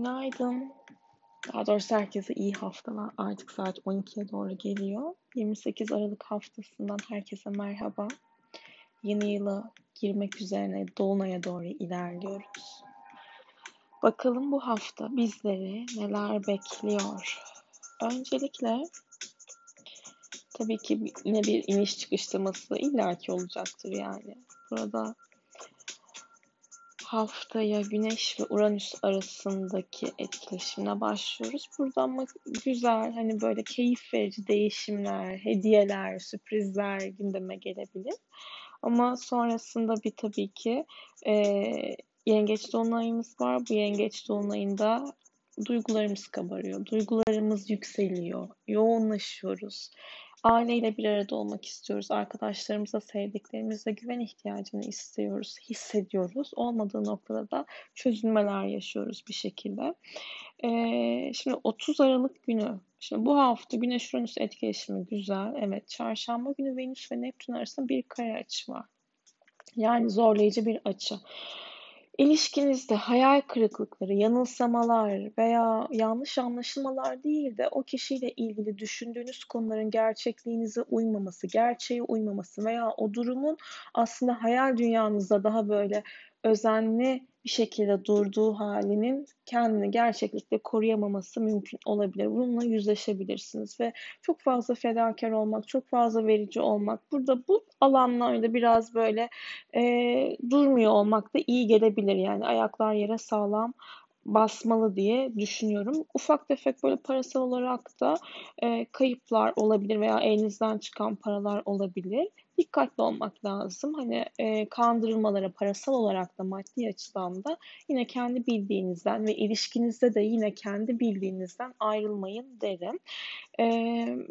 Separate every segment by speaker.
Speaker 1: Günaydın. Daha doğrusu herkese iyi haftalar. Artık saat 12'ye doğru geliyor. 28 Aralık haftasından herkese merhaba. Yeni yıla girmek üzerine Dolunay'a doğru ilerliyoruz. Bakalım bu hafta bizleri neler bekliyor. Öncelikle tabii ki yine bir iniş çıkış teması illaki olacaktır yani. Burada haftaya Güneş ve Uranüs arasındaki etkileşimine başlıyoruz. Burada ama güzel hani böyle keyif verici değişimler, hediyeler, sürprizler gündeme gelebilir. Ama sonrasında bir tabii ki e, yengeç dolunayımız var. Bu yengeç dolunayında duygularımız kabarıyor, duygularımız yükseliyor, yoğunlaşıyoruz. Aileyle bir arada olmak istiyoruz. Arkadaşlarımıza, sevdiklerimize güven ihtiyacını istiyoruz, hissediyoruz. Olmadığı noktada da çözülmeler yaşıyoruz bir şekilde. Ee, şimdi 30 Aralık günü, şimdi bu hafta Güneş Uranüs etkileşimi güzel. Evet, çarşamba günü Venüs ve Neptün arasında bir kare açı var. Yani zorlayıcı bir açı. İlişkinizde hayal kırıklıkları, yanılsamalar veya yanlış anlaşılmalar değil de o kişiyle ilgili düşündüğünüz konuların gerçekliğinize uymaması, gerçeğe uymaması veya o durumun aslında hayal dünyanızda daha böyle özenli bir şekilde durduğu halinin kendini gerçeklikte koruyamaması mümkün olabilir. Bununla yüzleşebilirsiniz ve çok fazla fedakar olmak, çok fazla verici olmak, burada bu alanlarda biraz böyle e, durmuyor olmak da iyi gelebilir. Yani ayaklar yere sağlam basmalı diye düşünüyorum. Ufak tefek böyle parasal olarak da e, kayıplar olabilir veya elinizden çıkan paralar olabilir dikkatli olmak lazım. Hani e, kandırılmalara parasal olarak da maddi açıdan da yine kendi bildiğinizden ve ilişkinizde de yine kendi bildiğinizden ayrılmayın derim. E,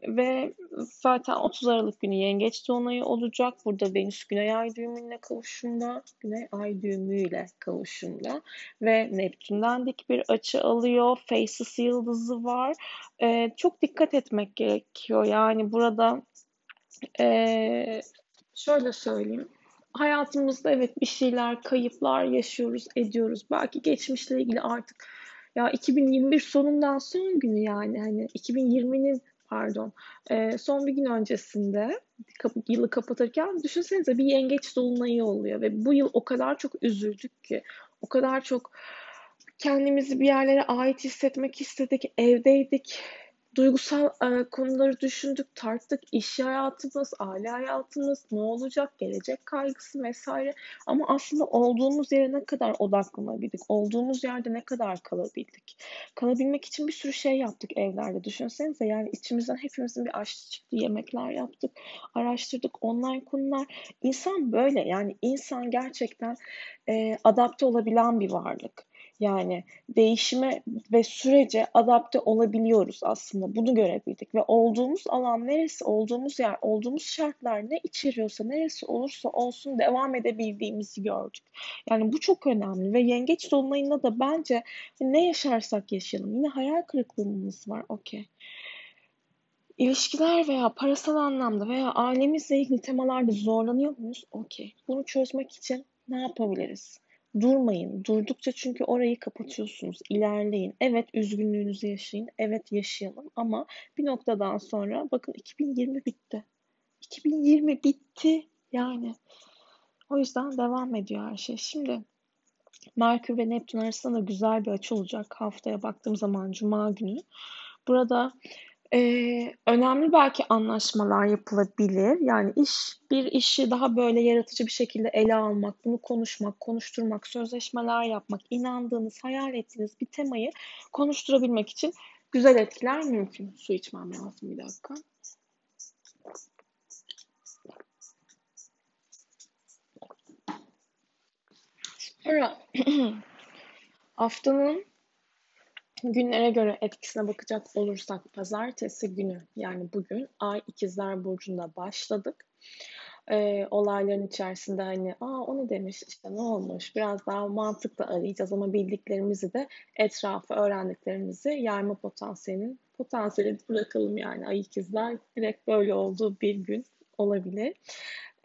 Speaker 1: ve zaten 30 Aralık günü yengeç dolunayı olacak. Burada Venüs Güney Ay düğümüyle kavuşumda, Güney Ay düğümüyle kavuşumda ve Neptün'den dik bir açı alıyor. Faces yıldızı var. E, çok dikkat etmek gerekiyor. Yani burada ee, şöyle söyleyeyim. Hayatımızda evet bir şeyler, kayıplar yaşıyoruz, ediyoruz. Belki geçmişle ilgili artık ya 2021 sonundan son günü yani hani 2020'nin pardon e, son bir gün öncesinde kapı, yılı kapatırken düşünsenize bir yengeç dolunayı oluyor ve bu yıl o kadar çok üzüldük ki o kadar çok kendimizi bir yerlere ait hissetmek istedik evdeydik duygusal e, konuları düşündük, tarttık. İş hayatımız, aile hayatımız, ne olacak, gelecek kaygısı vesaire. Ama aslında olduğumuz yere ne kadar odaklanabildik, olduğumuz yerde ne kadar kalabildik. Kalabilmek için bir sürü şey yaptık evlerde. Düşünsenize yani içimizden hepimizin bir aşçı çıktı, yemekler yaptık, araştırdık, online konular. İnsan böyle yani insan gerçekten e, adapte olabilen bir varlık. Yani değişime ve sürece adapte olabiliyoruz aslında. Bunu görebildik ve olduğumuz alan neresi, olduğumuz yer, olduğumuz şartlar ne içeriyorsa, neresi olursa olsun devam edebildiğimizi gördük. Yani bu çok önemli ve yengeç dolunayında da bence ne yaşarsak yaşayalım. Yine hayal kırıklığımız var, okey. İlişkiler veya parasal anlamda veya ailemizle ilgili temalarda zorlanıyor muyuz? Okey. Bunu çözmek için ne yapabiliriz? Durmayın. Durdukça çünkü orayı kapatıyorsunuz. İlerleyin. Evet üzgünlüğünüzü yaşayın. Evet yaşayalım ama bir noktadan sonra bakın 2020 bitti. 2020 bitti yani. O yüzden devam ediyor her şey. Şimdi Merkür ve Neptün arasında da güzel bir açı olacak haftaya baktığım zaman Cuma günü. Burada Eee, önemli belki anlaşmalar yapılabilir. Yani iş bir işi daha böyle yaratıcı bir şekilde ele almak, bunu konuşmak, konuşturmak, sözleşmeler yapmak, inandığınız, hayal ettiğiniz bir temayı konuşturabilmek için güzel etkiler mümkün. Su içmem lazım bir dakika. Sonra haftanın Günlere göre etkisine bakacak olursak pazartesi günü yani bugün Ay ikizler Burcu'nda başladık. Ee, olayların içerisinde hani aa o ne demiş işte ne olmuş biraz daha mantıklı arayacağız ama bildiklerimizi de etrafı öğrendiklerimizi yayma potansiyelinin potansiyeli bırakalım yani Ay ikizler direkt böyle olduğu bir gün olabilir.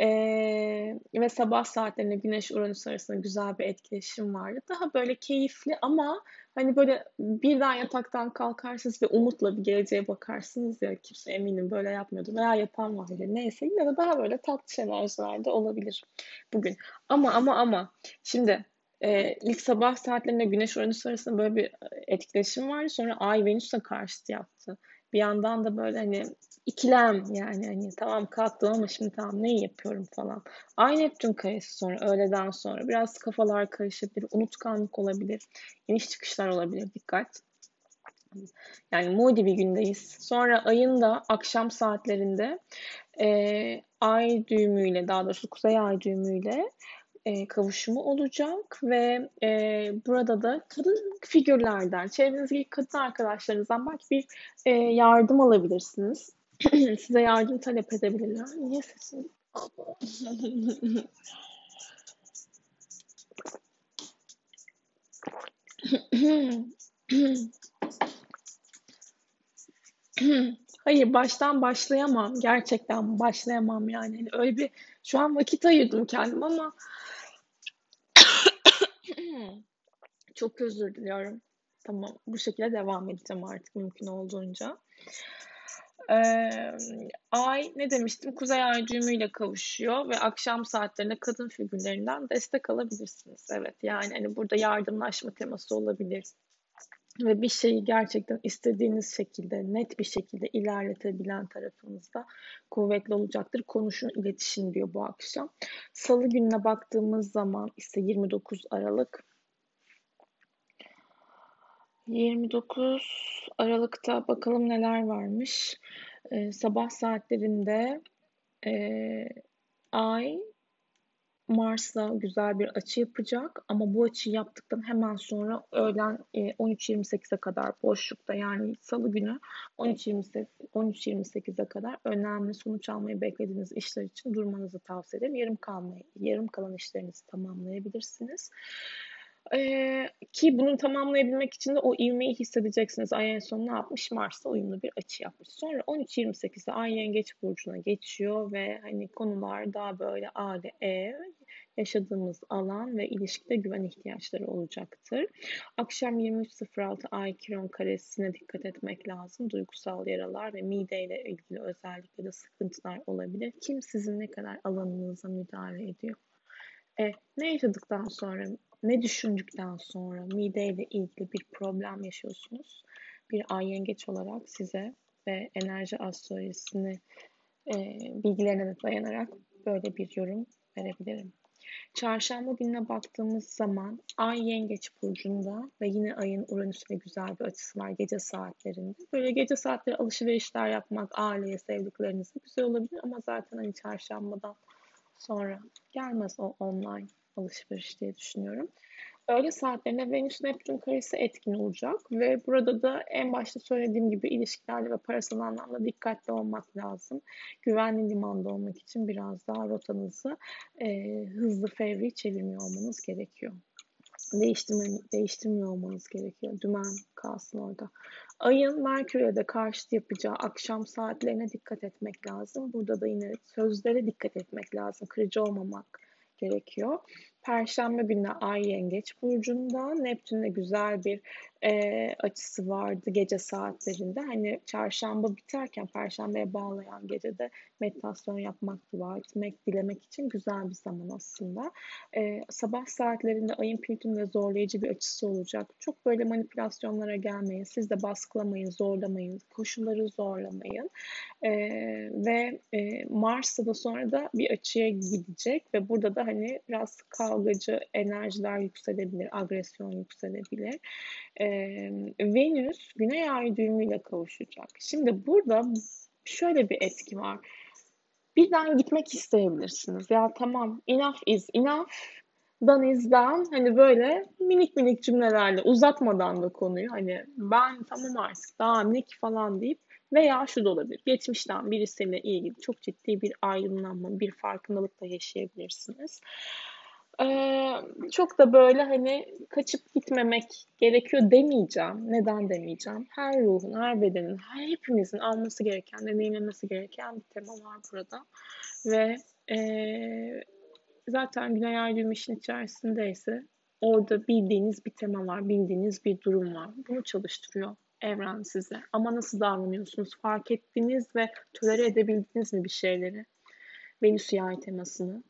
Speaker 1: Ee, ve sabah saatlerinde Güneş Uranüs arasında güzel bir etkileşim vardı. Daha böyle keyifli ama hani böyle birden yataktan kalkarsınız ve umutla bir geleceğe bakarsınız ya kimse eminim böyle yapmıyordu veya yapan vardır neyse yine de daha böyle tatlı enerjilerde olabilir bugün. Ama ama ama şimdi e, ilk sabah saatlerinde Güneş Uranüs arasında böyle bir etkileşim vardı. Sonra Ay Venüs'e karşıtı yaptı. Bir yandan da böyle hani ikilem yani hani tamam kalktım ama şimdi tamam ne yapıyorum falan. Ay Neptün karesi sonra öğleden sonra biraz kafalar karışabilir, unutkanlık olabilir, iniş çıkışlar olabilir dikkat. Yani moody bir gündeyiz. Sonra ayın da akşam saatlerinde e, ay düğümüyle daha doğrusu kuzey ay düğümüyle e, kavuşumu olacak ve e, burada da kadın figürlerden, çevrenizdeki kadın arkadaşlarınızdan belki bir e, yardım alabilirsiniz. Size yardım talep edebilirler. Niye sesin? Hayır baştan başlayamam. Gerçekten başlayamam yani. yani. Öyle bir şu an vakit ayırdım kendim ama çok özür diliyorum. Tamam bu şekilde devam edeceğim artık mümkün olduğunca. Ee, ay ne demiştim? Kuzey ay düğümüyle kavuşuyor ve akşam saatlerinde kadın figürlerinden destek alabilirsiniz. Evet yani hani burada yardımlaşma teması olabilir. Ve bir şeyi gerçekten istediğiniz şekilde, net bir şekilde ilerletebilen tarafınızda kuvvetli olacaktır. Konuşun, iletişim diyor bu akşam. Salı gününe baktığımız zaman ise 29 Aralık 29 Aralık'ta bakalım neler varmış. Ee, sabah saatlerinde e, Ay Mars'la güzel bir açı yapacak ama bu açıyı yaptıktan hemen sonra öğlen e, 13.28'e kadar boşlukta yani salı günü 13.28'e kadar önemli sonuç almayı beklediğiniz işler için durmanızı tavsiye ederim. Yarım kalmayı, yarım kalan işlerinizi tamamlayabilirsiniz. Ee, ki bunu tamamlayabilmek için de o ivmeyi hissedeceksiniz. Ay en son ne yapmış? Mars'ta uyumlu bir açı yapmış. Sonra 13-28'de Ay Yengeç Burcu'na geçiyor ve hani konular daha böyle aile, ev, yaşadığımız alan ve ilişkide güven ihtiyaçları olacaktır. Akşam 23.06 Ay Kiron karesine dikkat etmek lazım. Duygusal yaralar ve mideyle ilgili özellikle de sıkıntılar olabilir. Kim sizin ne kadar alanınıza müdahale ediyor? E, ne yaşadıktan sonra ne düşündükten sonra mideyle ilgili bir problem yaşıyorsunuz? Bir ay yengeç olarak size ve enerji astrolojisini e, bilgilerine de dayanarak böyle bir yorum verebilirim. Çarşamba gününe baktığımız zaman Ay Yengeç Burcu'nda ve yine ayın Uranüs'le güzel bir açısı var gece saatlerinde. Böyle gece saatleri alışverişler yapmak aileye, sevdiklerinizle güzel olabilir ama zaten hani çarşambadan sonra gelmez o online alışveriş diye düşünüyorum. Öğle saatlerinde Venüs Neptün karesi etkin olacak ve burada da en başta söylediğim gibi ilişkilerde ve parasal anlamda dikkatli olmak lazım. Güvenli limanda olmak için biraz daha rotanızı e, hızlı fevri çevirmiyor olmanız gerekiyor. Değiştirme, değiştirmiyor olmanız gerekiyor. Dümen kalsın orada. Ayın Merkür'e de karşıt yapacağı akşam saatlerine dikkat etmek lazım. Burada da yine sözlere dikkat etmek lazım. Kırıcı olmamak gerekiyor. Perşembe günü Ay Yengeç Burcu'nda. Neptün'le güzel bir e, açısı vardı gece saatlerinde. Hani çarşamba biterken perşembeye bağlayan gecede meditasyon yapmak, dua etmek, dilemek için güzel bir zaman aslında. E, sabah saatlerinde ayın Plüton'la zorlayıcı bir açısı olacak. Çok böyle manipülasyonlara gelmeyin. Siz de baskılamayın, zorlamayın, koşulları zorlamayın. E, ve e, Mars'ta da sonra da bir açıya gidecek ve burada da hani biraz kavgacı enerjiler yükselebilir, agresyon yükselebilir e, Venüs Güney Ay düğümüyle kavuşacak. Şimdi burada şöyle bir etki var. Birden gitmek isteyebilirsiniz. Ya tamam enough is enough. Done is done. Hani böyle minik minik cümlelerle uzatmadan da konuyu hani ben tamam artık daha ne ki falan deyip veya şu da olabilir. Geçmişten birisiyle ilgili çok ciddi bir aydınlanma, bir farkındalık da yaşayabilirsiniz. Ee, çok da böyle hani kaçıp gitmemek gerekiyor demeyeceğim. Neden demeyeceğim? Her ruhun, her bedenin, her hepimizin alması gereken, deneyimlemesi gereken bir tema var burada. Ve Ee, zaten Güney Ay düğümü işin içerisindeyse orada bildiğiniz bir tema var, bildiğiniz bir durum var. Bunu çalıştırıyor evren size. Ama nasıl davranıyorsunuz? Fark ettiniz ve tolere edebildiniz mi bir şeyleri? Venüs yay temasını.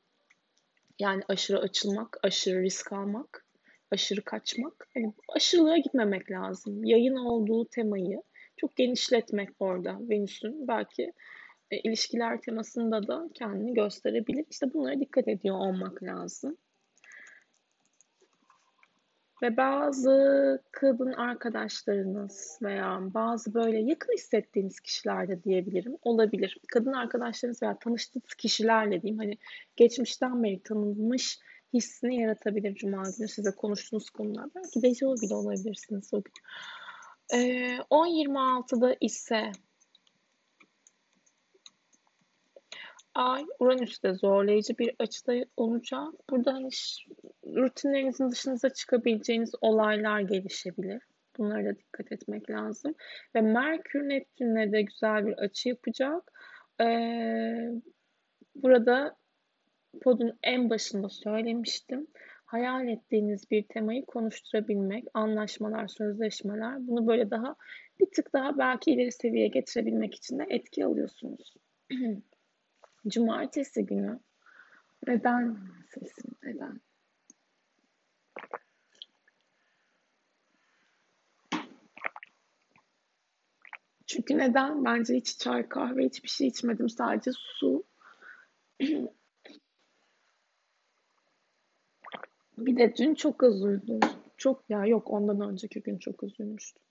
Speaker 1: Yani aşırı açılmak, aşırı risk almak, aşırı kaçmak. Yani aşırılığa gitmemek lazım. Yayın olduğu temayı çok genişletmek orada Venüs'ün belki e, ilişkiler temasında da kendini gösterebilir. İşte bunlara dikkat ediyor olmak lazım. Ve bazı kadın arkadaşlarınız veya bazı böyle yakın hissettiğiniz kişiler de diyebilirim olabilir. Kadın arkadaşlarınız veya tanıştığınız kişilerle diyeyim hani geçmişten beri tanınmış hissini yaratabilir Cuma günü size konuştuğunuz konular. Belki dejavu bile olabilirsiniz o gün. Ee, 10.26'da ise Ay Uranüs'te zorlayıcı bir açıda olacak. Burada hani rutinlerinizin dışınıza çıkabileceğiniz olaylar gelişebilir. Bunlara da dikkat etmek lazım. Ve Merkür Neptün'le de güzel bir açı yapacak. Ee, burada podun en başında söylemiştim. Hayal ettiğiniz bir temayı konuşturabilmek, anlaşmalar, sözleşmeler bunu böyle daha bir tık daha belki ileri seviyeye getirebilmek için de etki alıyorsunuz. Cumartesi günü neden sesim neden? Çünkü neden? Bence hiç çay, kahve, hiçbir şey içmedim. Sadece su. bir de dün çok az uyudum. Çok ya yok ondan önceki gün çok az uyumuştum.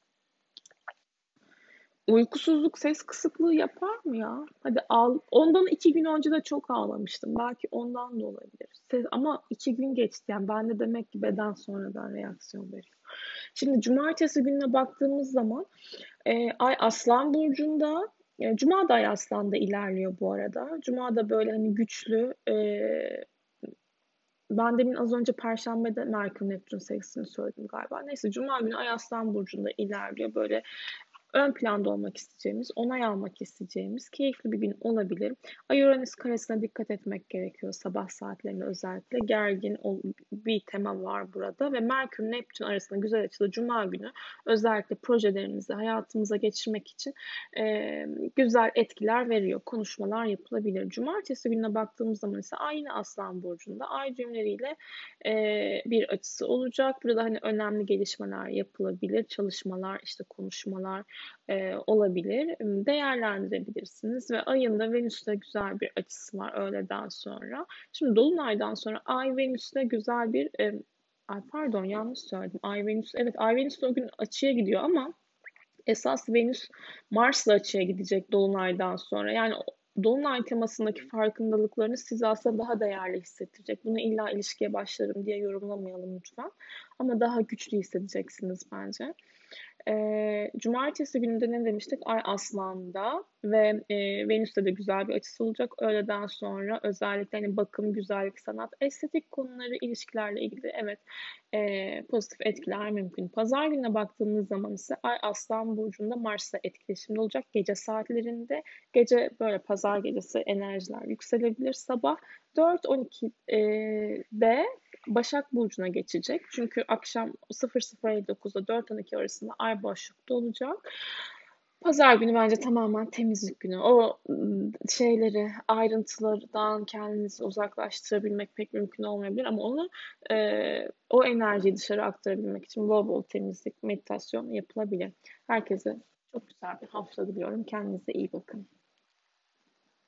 Speaker 1: Uykusuzluk ses kısıklığı yapar mı ya? Hadi al. Ondan iki gün önce de çok ağlamıştım. Belki ondan da olabilir. Ses, ama iki gün geçti. Yani ben de demek ki beden sonradan reaksiyon veriyor. Şimdi cumartesi gününe baktığımız zaman e, Ay Aslan Burcu'nda e, Cuma da Ay Aslan'da ilerliyor bu arada. Cuma da böyle hani güçlü e, ben demin az önce Perşembe'de Merkür Neptün seksini söyledim galiba. Neyse Cuma günü Ay Aslan Burcu'nda ilerliyor. Böyle ön planda olmak isteyeceğimiz, onay almak isteyeceğimiz keyifli bir gün olabilir. Ay Uranüs karesine dikkat etmek gerekiyor sabah saatlerinde özellikle. Gergin bir tema var burada ve Merkür Neptün arasında güzel açılı Cuma günü özellikle projelerimizi hayatımıza geçirmek için e, güzel etkiler veriyor. Konuşmalar yapılabilir. Cumartesi gününe baktığımız zaman ise aynı Aslan Burcu'nda ay düğümleriyle e, bir açısı olacak. Burada hani önemli gelişmeler yapılabilir. Çalışmalar, işte konuşmalar, e, olabilir. Değerlendirebilirsiniz ve ayında Venüs'te güzel bir açısı var öğleden sonra. Şimdi Dolunay'dan sonra Ay Venüs'te güzel bir e, Ay pardon yanlış söyledim. Ay Venüs evet Ay Venüs o gün açıya gidiyor ama esas Venüs Mars'la açıya gidecek Dolunay'dan sonra. Yani Dolunay temasındaki farkındalıklarını size aslında daha değerli hissettirecek. Bunu illa ilişkiye başlarım diye yorumlamayalım lütfen. Ama daha güçlü hissedeceksiniz bence. E, cumartesi gününde ne demiştik? Ay Aslan'da ve e, Venüs'te de güzel bir açısı olacak. Öğleden sonra özellikle hani bakım, güzellik, sanat, estetik konuları, ilişkilerle ilgili evet e, pozitif etkiler mümkün. Pazar gününe baktığımız zaman ise Ay Aslan Burcu'nda Mars'la etkileşimde olacak. Gece saatlerinde gece böyle pazar gecesi enerjiler yükselebilir. Sabah 4-12'de Başak Burcu'na geçecek. Çünkü akşam 00.59'da 4-12 arasında ay boşlukta olacak. Pazar günü bence tamamen temizlik günü. O ıı, şeyleri, ayrıntılardan kendinizi uzaklaştırabilmek pek mümkün olmayabilir ama onu e, o enerjiyi dışarı aktarabilmek için bol bol temizlik, meditasyon yapılabilir. Herkese çok güzel bir hafta diliyorum. Kendinize iyi bakın.